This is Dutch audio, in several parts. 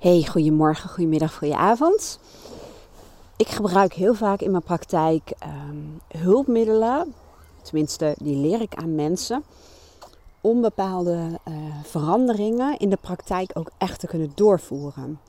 Hey, goedemorgen, goedemiddag, goedenavond. Ik gebruik heel vaak in mijn praktijk um, hulpmiddelen, tenminste die leer ik aan mensen, om bepaalde uh, veranderingen in de praktijk ook echt te kunnen doorvoeren.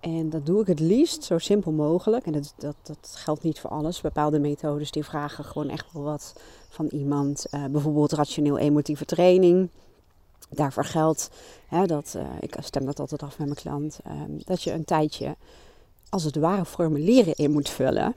En dat doe ik het liefst zo simpel mogelijk. En dat, dat, dat geldt niet voor alles. Bepaalde methodes die vragen gewoon echt wel wat van iemand. Uh, bijvoorbeeld rationeel-emotieve training daarvoor geldt hè, dat, uh, ik stem dat altijd af met mijn klant, uh, dat je een tijdje als het ware formulieren in moet vullen.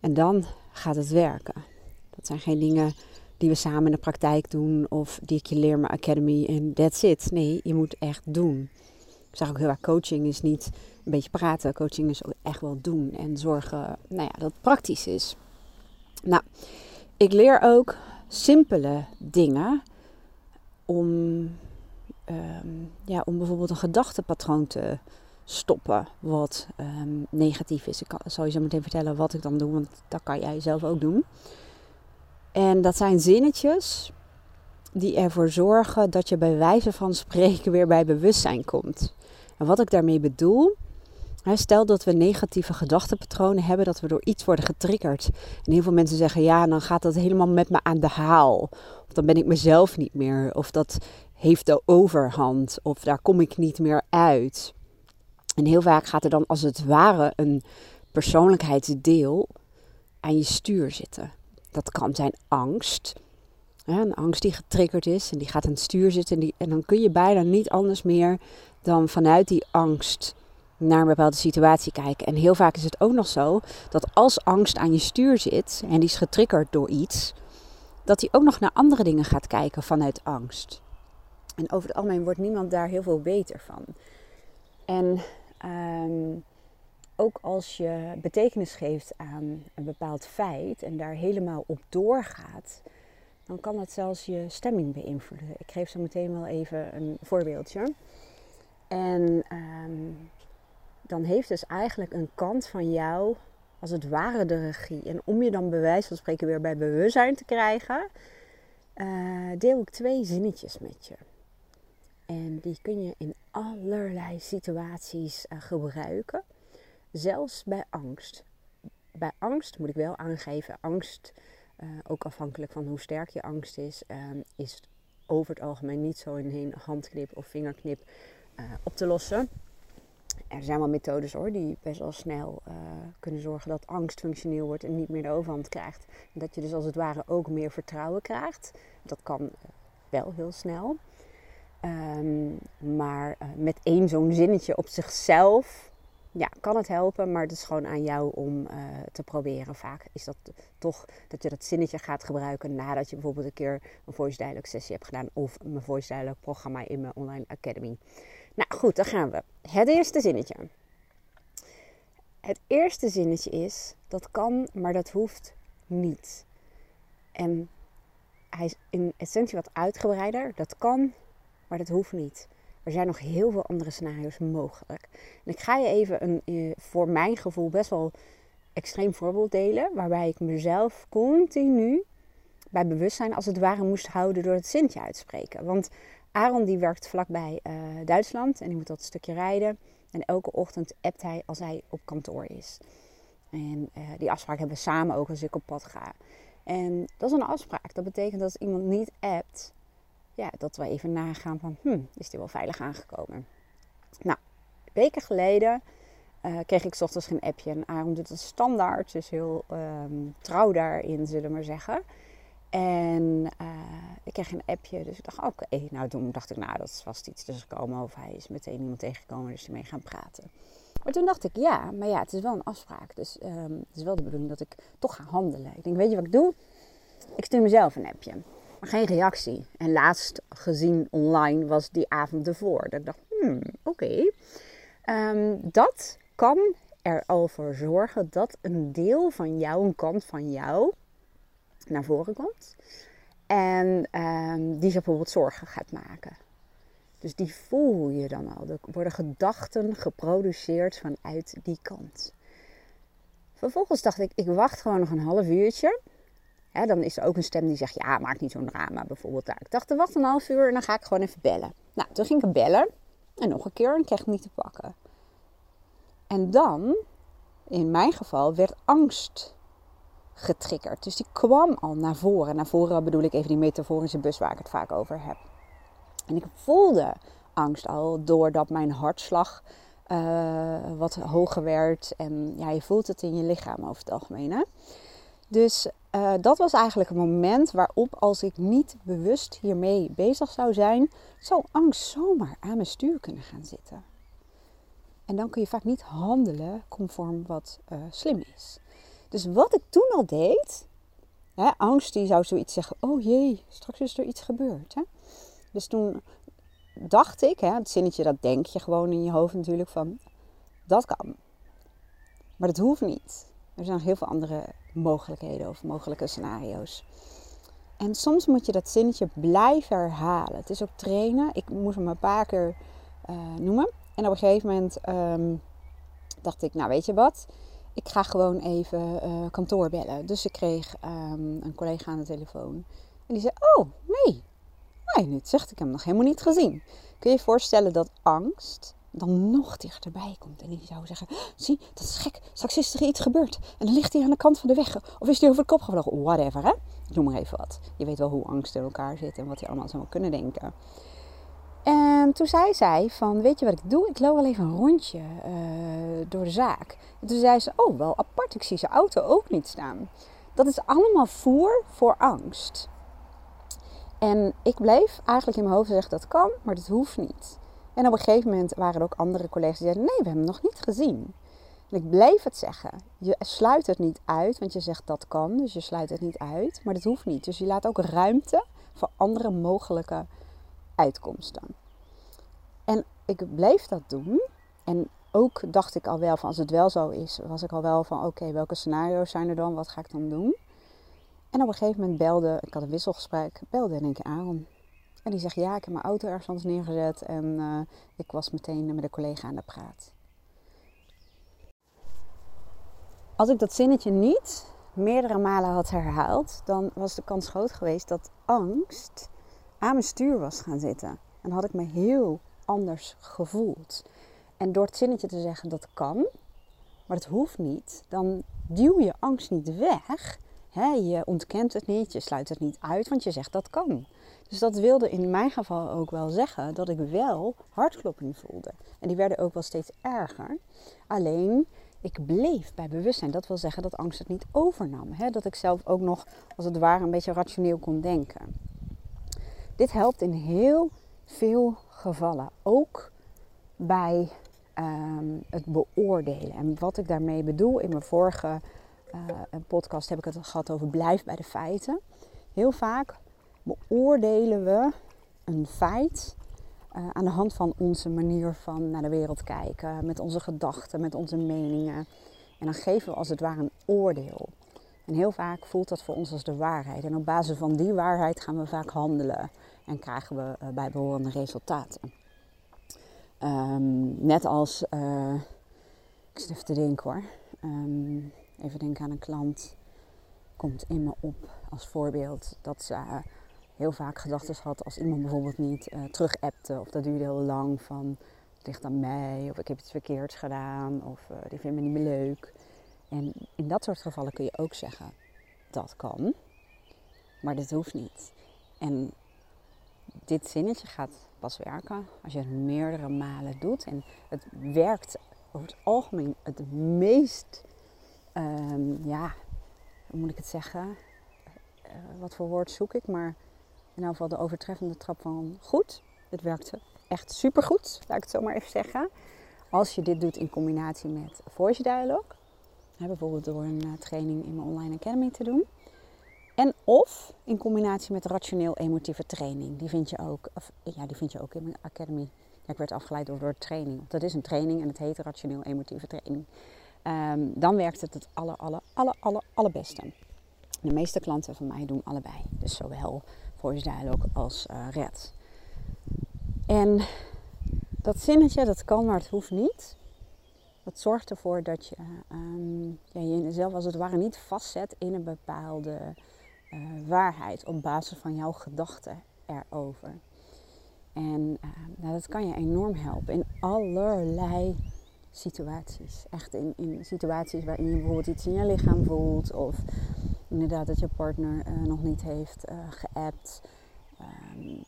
En dan gaat het werken. Dat zijn geen dingen die we samen in de praktijk doen of die ik je leer mijn academy en that's it. Nee, je moet echt doen. Ik zeg ook heel erg, coaching is niet een beetje praten. Coaching is ook echt wel doen en zorgen nou ja, dat het praktisch is. Nou, ik leer ook simpele dingen om, um, ja, om bijvoorbeeld een gedachtepatroon te stoppen wat um, negatief is. Ik zal je zo meteen vertellen wat ik dan doe, want dat kan jij zelf ook doen. En dat zijn zinnetjes die ervoor zorgen dat je bij wijze van spreken weer bij bewustzijn komt. En wat ik daarmee bedoel, Stel dat we negatieve gedachtenpatronen hebben, dat we door iets worden getriggerd. En heel veel mensen zeggen, ja, dan gaat dat helemaal met me aan de haal. Of dan ben ik mezelf niet meer. Of dat heeft de overhand. Of daar kom ik niet meer uit. En heel vaak gaat er dan als het ware een persoonlijkheidsdeel aan je stuur zitten. Dat kan zijn angst. een angst die getriggerd is en die gaat aan het stuur zitten. En, dan kun je bijna niet anders meer dan vanuit die angst naar een bepaalde situatie kijken. En heel vaak is het ook nog zo dat als angst aan je stuur zit en die is getriggerd door iets, dat hij ook nog naar andere dingen gaat kijken vanuit angst. En over het algemeen wordt niemand daar heel veel beter van. En um, ook als je betekenis geeft aan een bepaald feit en daar helemaal op doorgaat, dan kan dat zelfs je stemming beïnvloeden. Ik geef zo meteen wel even een voorbeeldje. En um, dan heeft dus eigenlijk een kant van jou als het ware de regie. En om je dan bij wijze van spreken weer bij bewustzijn te krijgen, uh, deel ik twee zinnetjes met je. En die kun je in allerlei situaties uh, gebruiken, zelfs bij angst. Bij angst moet ik wel aangeven, angst, uh, ook afhankelijk van hoe sterk je angst is, is over het algemeen niet zo in een handknip of vingerknip op te lossen er zijn wel methodes hoor, die best wel snel uh, kunnen zorgen dat angst functioneel wordt en niet meer de overhand krijgt. En dat je dus als het ware ook meer vertrouwen krijgt. Dat kan uh, wel heel snel. Um, maar uh, met één zo'n zinnetje op zichzelf ja, kan het helpen, maar het is gewoon aan jou om te proberen. Vaak is dat toch dat je dat zinnetje gaat gebruiken nadat je bijvoorbeeld een keer een voice dialogue sessie hebt gedaan of een voice dialogue programma in mijn online academy. Nou goed, dan gaan we. Het eerste zinnetje. Het eerste zinnetje is: dat kan, maar dat hoeft niet. En hij is in essentie wat uitgebreider. Dat kan, maar dat hoeft niet. Er zijn nog heel veel andere scenario's mogelijk. En ik ga je even een, eh, voor mijn gevoel, best wel extreem voorbeeld delen. Waarbij ik mezelf continu bij bewustzijn als het ware moest houden door het zinnetje uitspreken. Want Aaron die werkt vlakbij uh, Duitsland en die moet dat stukje rijden. En elke ochtend appt hij als hij op kantoor is. En uh, die afspraak hebben we samen ook als ik op pad ga. En dat is een afspraak. Dat betekent dat als iemand niet appt, ja, dat we even nagaan van, hmm, is die wel veilig aangekomen? Nou, weken geleden uh, kreeg ik ochtends geen appje. En Aaron doet het standaard, dus heel um, trouw daarin, zullen we maar zeggen. En uh, ik kreeg een appje, dus ik dacht, oké. Nou, toen dacht ik, nou, dat was iets tussen gekomen. Of hij is meteen iemand tegengekomen, dus mee gaan praten. Maar toen dacht ik, ja, maar ja, het is wel een afspraak. Dus um, het is wel de bedoeling dat ik toch ga handelen. Ik denk, weet je wat ik doe? Ik stuur mezelf een appje. Maar geen reactie. En laatst gezien online was die avond ervoor. Dat ik dacht, hmm, oké. Um, dat kan er al voor zorgen dat een deel van jou, een kant van jou naar voren komt. En um, die zich bijvoorbeeld zorgen gaat maken. Dus die voel je dan al. Er worden gedachten geproduceerd vanuit die kant. Vervolgens dacht ik, ik wacht gewoon nog een half uurtje. dan is er ook een stem die zegt, ja, maak niet zo'n drama bijvoorbeeld daar. Ik dacht, er wacht een half uur en dan ga ik gewoon even bellen. Nou, toen ging ik bellen. En nog een keer en ik kreeg hem niet te pakken. En dan, in mijn geval, werd angst getriggerd. Dus die kwam al naar voren. Naar voren bedoel ik even die metaforische bus waar ik het vaak over heb. En ik voelde angst al doordat mijn hartslag uh, wat hoger werd. En ja, je voelt het in je lichaam over het algemeen. Hè? Dus uh, dat was eigenlijk een moment waarop, als ik niet bewust hiermee bezig zou zijn, zou angst zomaar aan mijn stuur kunnen gaan zitten. En dan kun je vaak niet handelen conform wat uh, slim is. Dus wat ik toen al deed, hè, angst die zou zoiets zeggen, oh jee, straks is er iets gebeurd. Hè? Dus toen dacht ik, hè, het zinnetje dat denk je gewoon in je hoofd natuurlijk van, dat kan. Maar dat hoeft niet. Er zijn heel veel andere mogelijkheden of mogelijke scenario's. En soms moet je dat zinnetje blijven herhalen. Het is ook trainen. Ik moest hem een paar keer uh, noemen. En op een gegeven moment um, dacht ik, nou weet je wat, ik ga gewoon even uh, kantoor bellen. Dus ik kreeg um, een collega aan de telefoon. En die zei, oh nee, nee, dit zegt ik hem nog helemaal niet gezien. Kun je je voorstellen dat angst dan nog dichterbij komt. En die zou zeggen, zie, dat is gek. Straks is er iets gebeurd. En dan ligt hij aan de kant van de weg. Of is hij over de kop gevlogen. Whatever, hè. Noem maar even wat. Je weet wel hoe angst in elkaar zit en wat hij allemaal zou kunnen denken. En toen zei zij van, weet je wat ik doe? Ik loop wel even een rondje uh, door de zaak. En toen zei ze, oh, wel apart. Ik zie zijn auto ook niet staan. Dat is allemaal voer voor angst. En ik bleef eigenlijk in mijn hoofd zeggen dat kan, maar dat hoeft niet. En op een gegeven moment waren er ook andere collega's die zeiden: Nee, we hebben hem nog niet gezien. En ik bleef het zeggen. Je sluit het niet uit, want je zegt dat kan, dus je sluit het niet uit. Maar dat hoeft niet. Dus je laat ook ruimte voor andere mogelijke uitkomsten. En ik bleef dat doen. En ook dacht ik al wel van als het wel zo is, was ik al wel van oké, welke scenario's zijn er dan? Wat ga ik dan doen? En op een gegeven moment belde, ik had een wisselgesprek, belde in één keer Aaron. En die zegt, ja, ik heb mijn auto ergens anders neergezet en uh, ik was meteen met een collega aan de praat. Als ik dat zinnetje niet meerdere malen had herhaald, dan was de kans groot geweest dat angst aan mijn stuur was gaan zitten. En had ik me heel anders gevoeld. En door het zinnetje te zeggen dat kan, maar het hoeft niet, dan duw je angst niet weg. je ontkent het niet, je sluit het niet uit, want je zegt dat kan. Dus dat wilde in mijn geval ook wel zeggen dat ik wel hartklopping voelde. En die werden ook wel steeds erger. Alleen ik bleef bij bewustzijn. Dat wil zeggen dat angst het niet overnam. Dat ik zelf ook nog als het ware een beetje rationeel kon denken. Dit helpt in heel veel gevallen. Ook bij ehm, het beoordelen. En wat ik daarmee bedoel, in mijn vorige uh, podcast heb ik het gehad over blijf bij de feiten. Heel vaak beoordelen we een feit uh, aan de hand van onze manier van naar de wereld kijken, met onze gedachten, met onze meningen. En dan geven we als het ware een oordeel. En heel vaak voelt dat voor ons als de waarheid. En op basis van die waarheid gaan we vaak handelen en krijgen we uh, bijbehorende resultaten. Um, net als, uh, ik zit even te denken hoor. Um, even denken aan een klant. Komt in me op als voorbeeld dat ze heel vaak gedachten had als iemand bijvoorbeeld niet terug appte of dat duurde heel lang van het ligt aan mij of ik heb iets verkeerds gedaan of die vindt me niet meer leuk. En in dat soort gevallen kun je ook zeggen dat kan, maar dat hoeft niet. En dit zinnetje gaat pas werken als je het meerdere malen doet. En het werkt over het algemeen het meest, um, ja, hoe moet ik het zeggen? Uh, wat voor woord zoek ik, maar in ieder geval de overtreffende trap van goed. Het werkte echt supergoed, laat ik het zo maar even zeggen. Als je dit doet in combinatie met voice dialogue. Bijvoorbeeld door een eh, training in mijn online academy te doen. En of in combinatie met rationeel emotieve training. Die vind je ook, of, ja, die vind je ook in mijn academy. Ja, ik werd afgeleid door de training. Dat is een training en het heet rationeel emotieve training. Um, dan werkt het het aller, aller, aller, aller, allerbeste. De meeste klanten van mij doen allebei. Dus zowel voice dialogue als uh, red. En dat zinnetje, dat kan, maar het hoeft niet. Dat zorgt ervoor dat je um, ja, jezelf als het ware niet vastzet in een bepaalde uh, waarheid op basis van jouw gedachten erover. En uh, nou, dat kan je enorm helpen in allerlei situaties. Echt in, in situaties waarin je bijvoorbeeld iets in je lichaam voelt. Of inderdaad dat je partner uh, nog niet heeft uh, geappt. Um,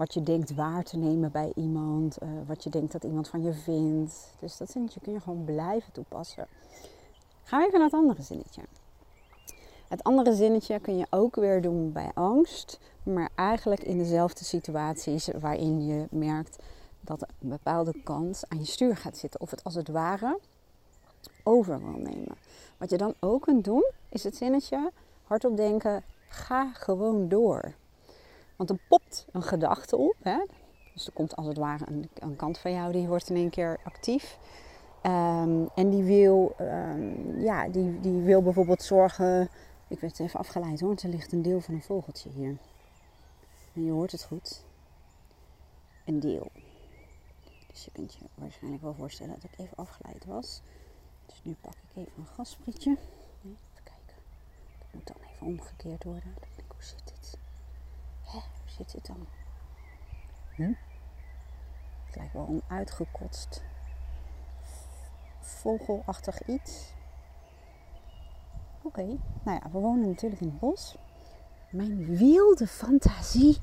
wat je denkt waar te nemen bij iemand. Uh, wat je denkt dat iemand van je vindt. Dus dat zinnetje kun je gewoon blijven toepassen. Ga even naar het andere zinnetje. Het andere zinnetje kun je ook weer doen bij angst. Maar eigenlijk in dezelfde situaties waarin je merkt dat een bepaalde kans aan je stuur gaat zitten. Of het als het ware over wil nemen. Wat je dan ook kunt doen, is het zinnetje hardop denken: ga gewoon door. Want er popt een gedachte op. Hè? Dus er komt als het ware een, een, kant van jou die wordt in één keer actief. Um, en die wil, um, ja, die, die wil bijvoorbeeld zorgen. Ik werd even afgeleid hoor, want er ligt een deel van een vogeltje hier. En je hoort het goed. Een deel. Dus je kunt je waarschijnlijk wel voorstellen dat ik even afgeleid was. Dus nu pak ik even een gasprietje. Even kijken. Dat moet dan even omgekeerd worden. Dan ik, hoe zit dit? Zit dit dan? Hm? Het lijkt wel een uitgekotst vogelachtig iets. Oké, nou ja, we wonen natuurlijk in het bos. Mijn wilde fantasie.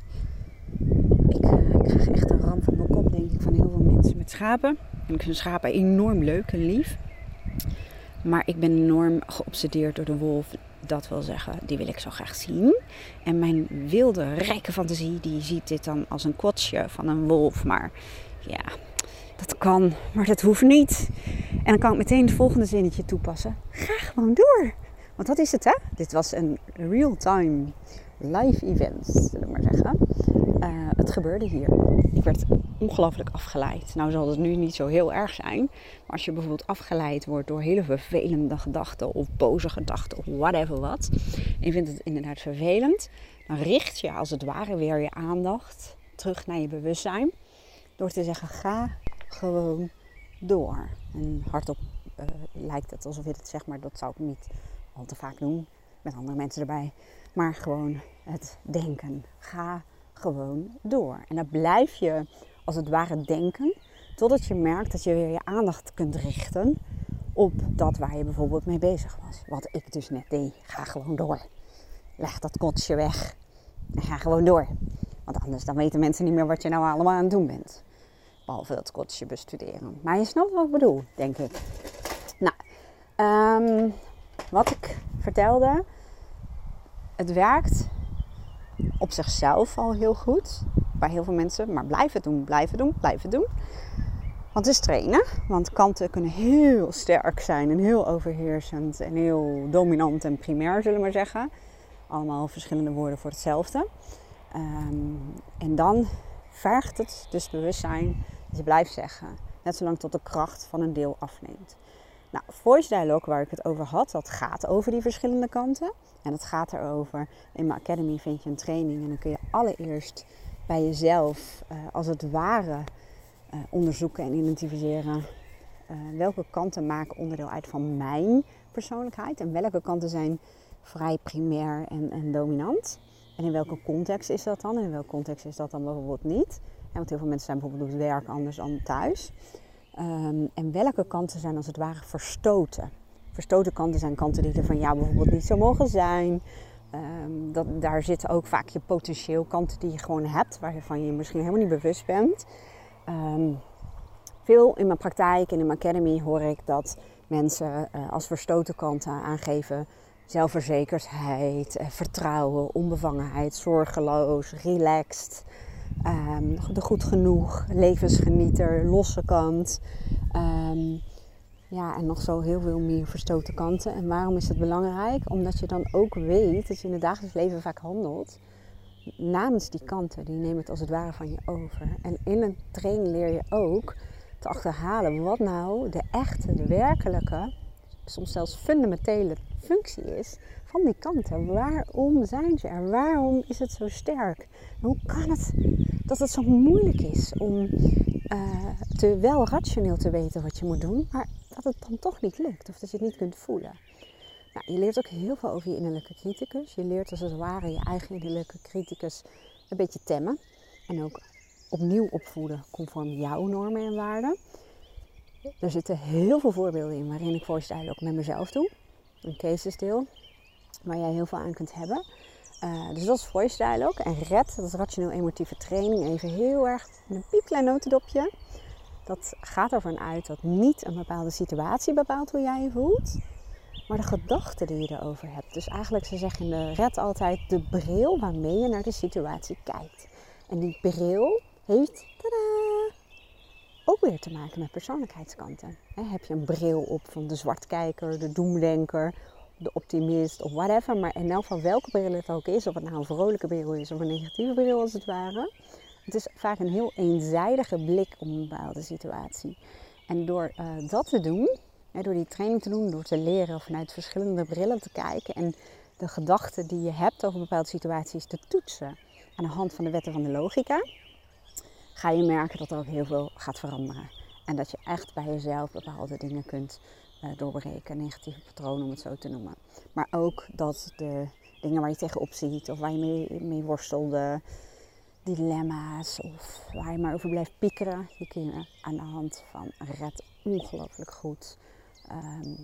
Ik, uh, ik krijg echt een ram van mijn kop, denk ik, van heel veel mensen met schapen. ik vind schapen enorm leuk en lief. Maar ik ben enorm geobsedeerd door de wolf. Dat wil zeggen, die wil ik zo graag zien. En mijn wilde, rijke fantasie, die ziet dit dan als een kotsje van een wolf. Maar ja, dat kan, maar dat hoeft niet. En dan kan ik meteen het volgende zinnetje toepassen. Ga gewoon door. Want dat is het, hè? Dit was een real-time live event, zullen we maar zeggen. Uh, het gebeurde hier. Ik werd ongelooflijk afgeleid. Nou zal het nu niet zo heel erg zijn. Maar als je bijvoorbeeld afgeleid wordt door hele vervelende gedachten of boze gedachten of whatever wat. En je vindt het inderdaad vervelend. Dan richt je als het ware weer je aandacht terug naar je bewustzijn. Door te zeggen ga gewoon door. En hardop uh, lijkt het alsof je het zegt, maar dat zou ik niet al te vaak doen. Met andere mensen erbij. Maar gewoon het denken. Ga gewoon door. En dan blijf je als het ware denken. Totdat je merkt dat je weer je aandacht kunt richten op dat waar je bijvoorbeeld mee bezig was. Wat ik dus net deed. Ga gewoon door. Leg dat kotsje weg. En ga gewoon door. Want anders dan weten mensen niet meer wat je nou allemaal aan het doen bent. Behalve dat kotsje bestuderen. Maar je snapt wat ik bedoel, denk ik. Nou, um, wat ik vertelde. Het werkt op zichzelf al heel goed. Bij heel veel mensen. Maar blijf het doen, blijf het doen, blijf het doen. Want het is trainen. Want kanten kunnen heel sterk zijn en heel overheersend en heel dominant en primair, zullen we maar zeggen. Allemaal verschillende woorden voor hetzelfde. Um, en dan vergt het dus bewustzijn dat je blijft zeggen. Net zolang tot de kracht van een deel afneemt. Nou, Voice Dialogue waar ik het over had, dat gaat over die verschillende kanten. En het gaat erover, in mijn academy vind je een training en dan kun je allereerst bij jezelf uh, als het ware uh, onderzoeken en identificeren uh, welke kanten maken onderdeel uit van mijn persoonlijkheid en welke kanten zijn vrij primair en, en dominant. En in welke context is dat dan? En in welke context is dat dan bijvoorbeeld niet? want heel veel mensen zijn bijvoorbeeld op het werk anders dan thuis. Um, en welke kanten zijn als het ware verstoten? Verstoten kanten zijn kanten die er van jou bijvoorbeeld niet zo mogen zijn. Um, dat, daar zitten ook vaak je potentieel kanten die je gewoon hebt, waarvan je misschien helemaal niet bewust bent. Um, veel in mijn praktijk en in mijn academy hoor ik dat mensen uh, als verstoten kanten aangeven zelfverzekerdheid, uh, vertrouwen, onbevangenheid, zorgeloos, relaxed. Um, de goed genoeg, levensgenieter, losse kant. Um, ja, en nog zo heel veel meer verstoten kanten. En waarom is het belangrijk? Omdat je dan ook weet dat je in het dagelijks leven vaak handelt namens die kanten. Die nemen het als het ware van je over. En in een training leer je ook te achterhalen wat nou de echte, de werkelijke, soms zelfs fundamentele functie is van die kanten. Waarom zijn ze er? Waarom is het zo sterk? Hoe kan het dat het zo moeilijk is om uh, te, wel rationeel te weten wat je moet doen, maar dat het dan toch niet lukt of dat je het niet kunt voelen? Nou, je leert ook heel veel over je innerlijke criticus. Je leert als het ware je eigen innerlijke criticus een beetje temmen en ook opnieuw opvoeden conform jouw normen en waarden. Er zitten heel veel voorbeelden in waarin ik voice ook met mezelf doe. Een cases deel, waar jij heel veel aan kunt hebben. Uh, dus dat is voice dialogue. En RED, dat is rationeel emotieve training, even heel erg een piepklein notendopje. Dat gaat ervan uit dat niet een bepaalde situatie bepaalt hoe jij je voelt, maar de gedachten die je erover hebt. Dus eigenlijk, ze zeggen in de red altijd de bril waarmee je naar de situatie kijkt. En die bril heeft, tada, ook weer te maken met persoonlijkheidskanten. heb je een bril op van de zwartkijker, de doemdenker, de optimist of whatever. Maar in elk geval welke bril het ook is, of het nou een vrolijke bril is of een negatieve bril als het ware. Het is vaak een heel eenzijdige blik op een bepaalde situatie. En door uh, dat te doen, door die training te doen, door te leren vanuit verschillende brillen te kijken en de gedachten die je hebt over bepaalde situaties te toetsen aan de hand van de wetten van de logica, ga je merken dat er ook heel veel gaat veranderen. En dat je echt bij jezelf bepaalde dingen kunt uh, doorbreken, negatieve patronen om het zo te noemen. Maar ook dat de dingen waar je tegenop ziet of waar je mee, worstelde, dilemma's of waar je maar over blijft piekeren, die kun je aan de hand van red ongelooflijk goed Ehm,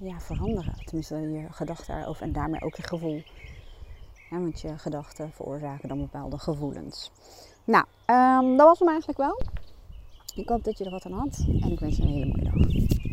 ja, veranderen. Tenminste, je gedachten daarover en daarmee ook je gevoel. Ja, want je gedachten veroorzaken dan bepaalde gevoelens. Nou, um, dat was hem eigenlijk wel. Ik hoop dat je er wat aan had en ik wens je een hele mooie dag.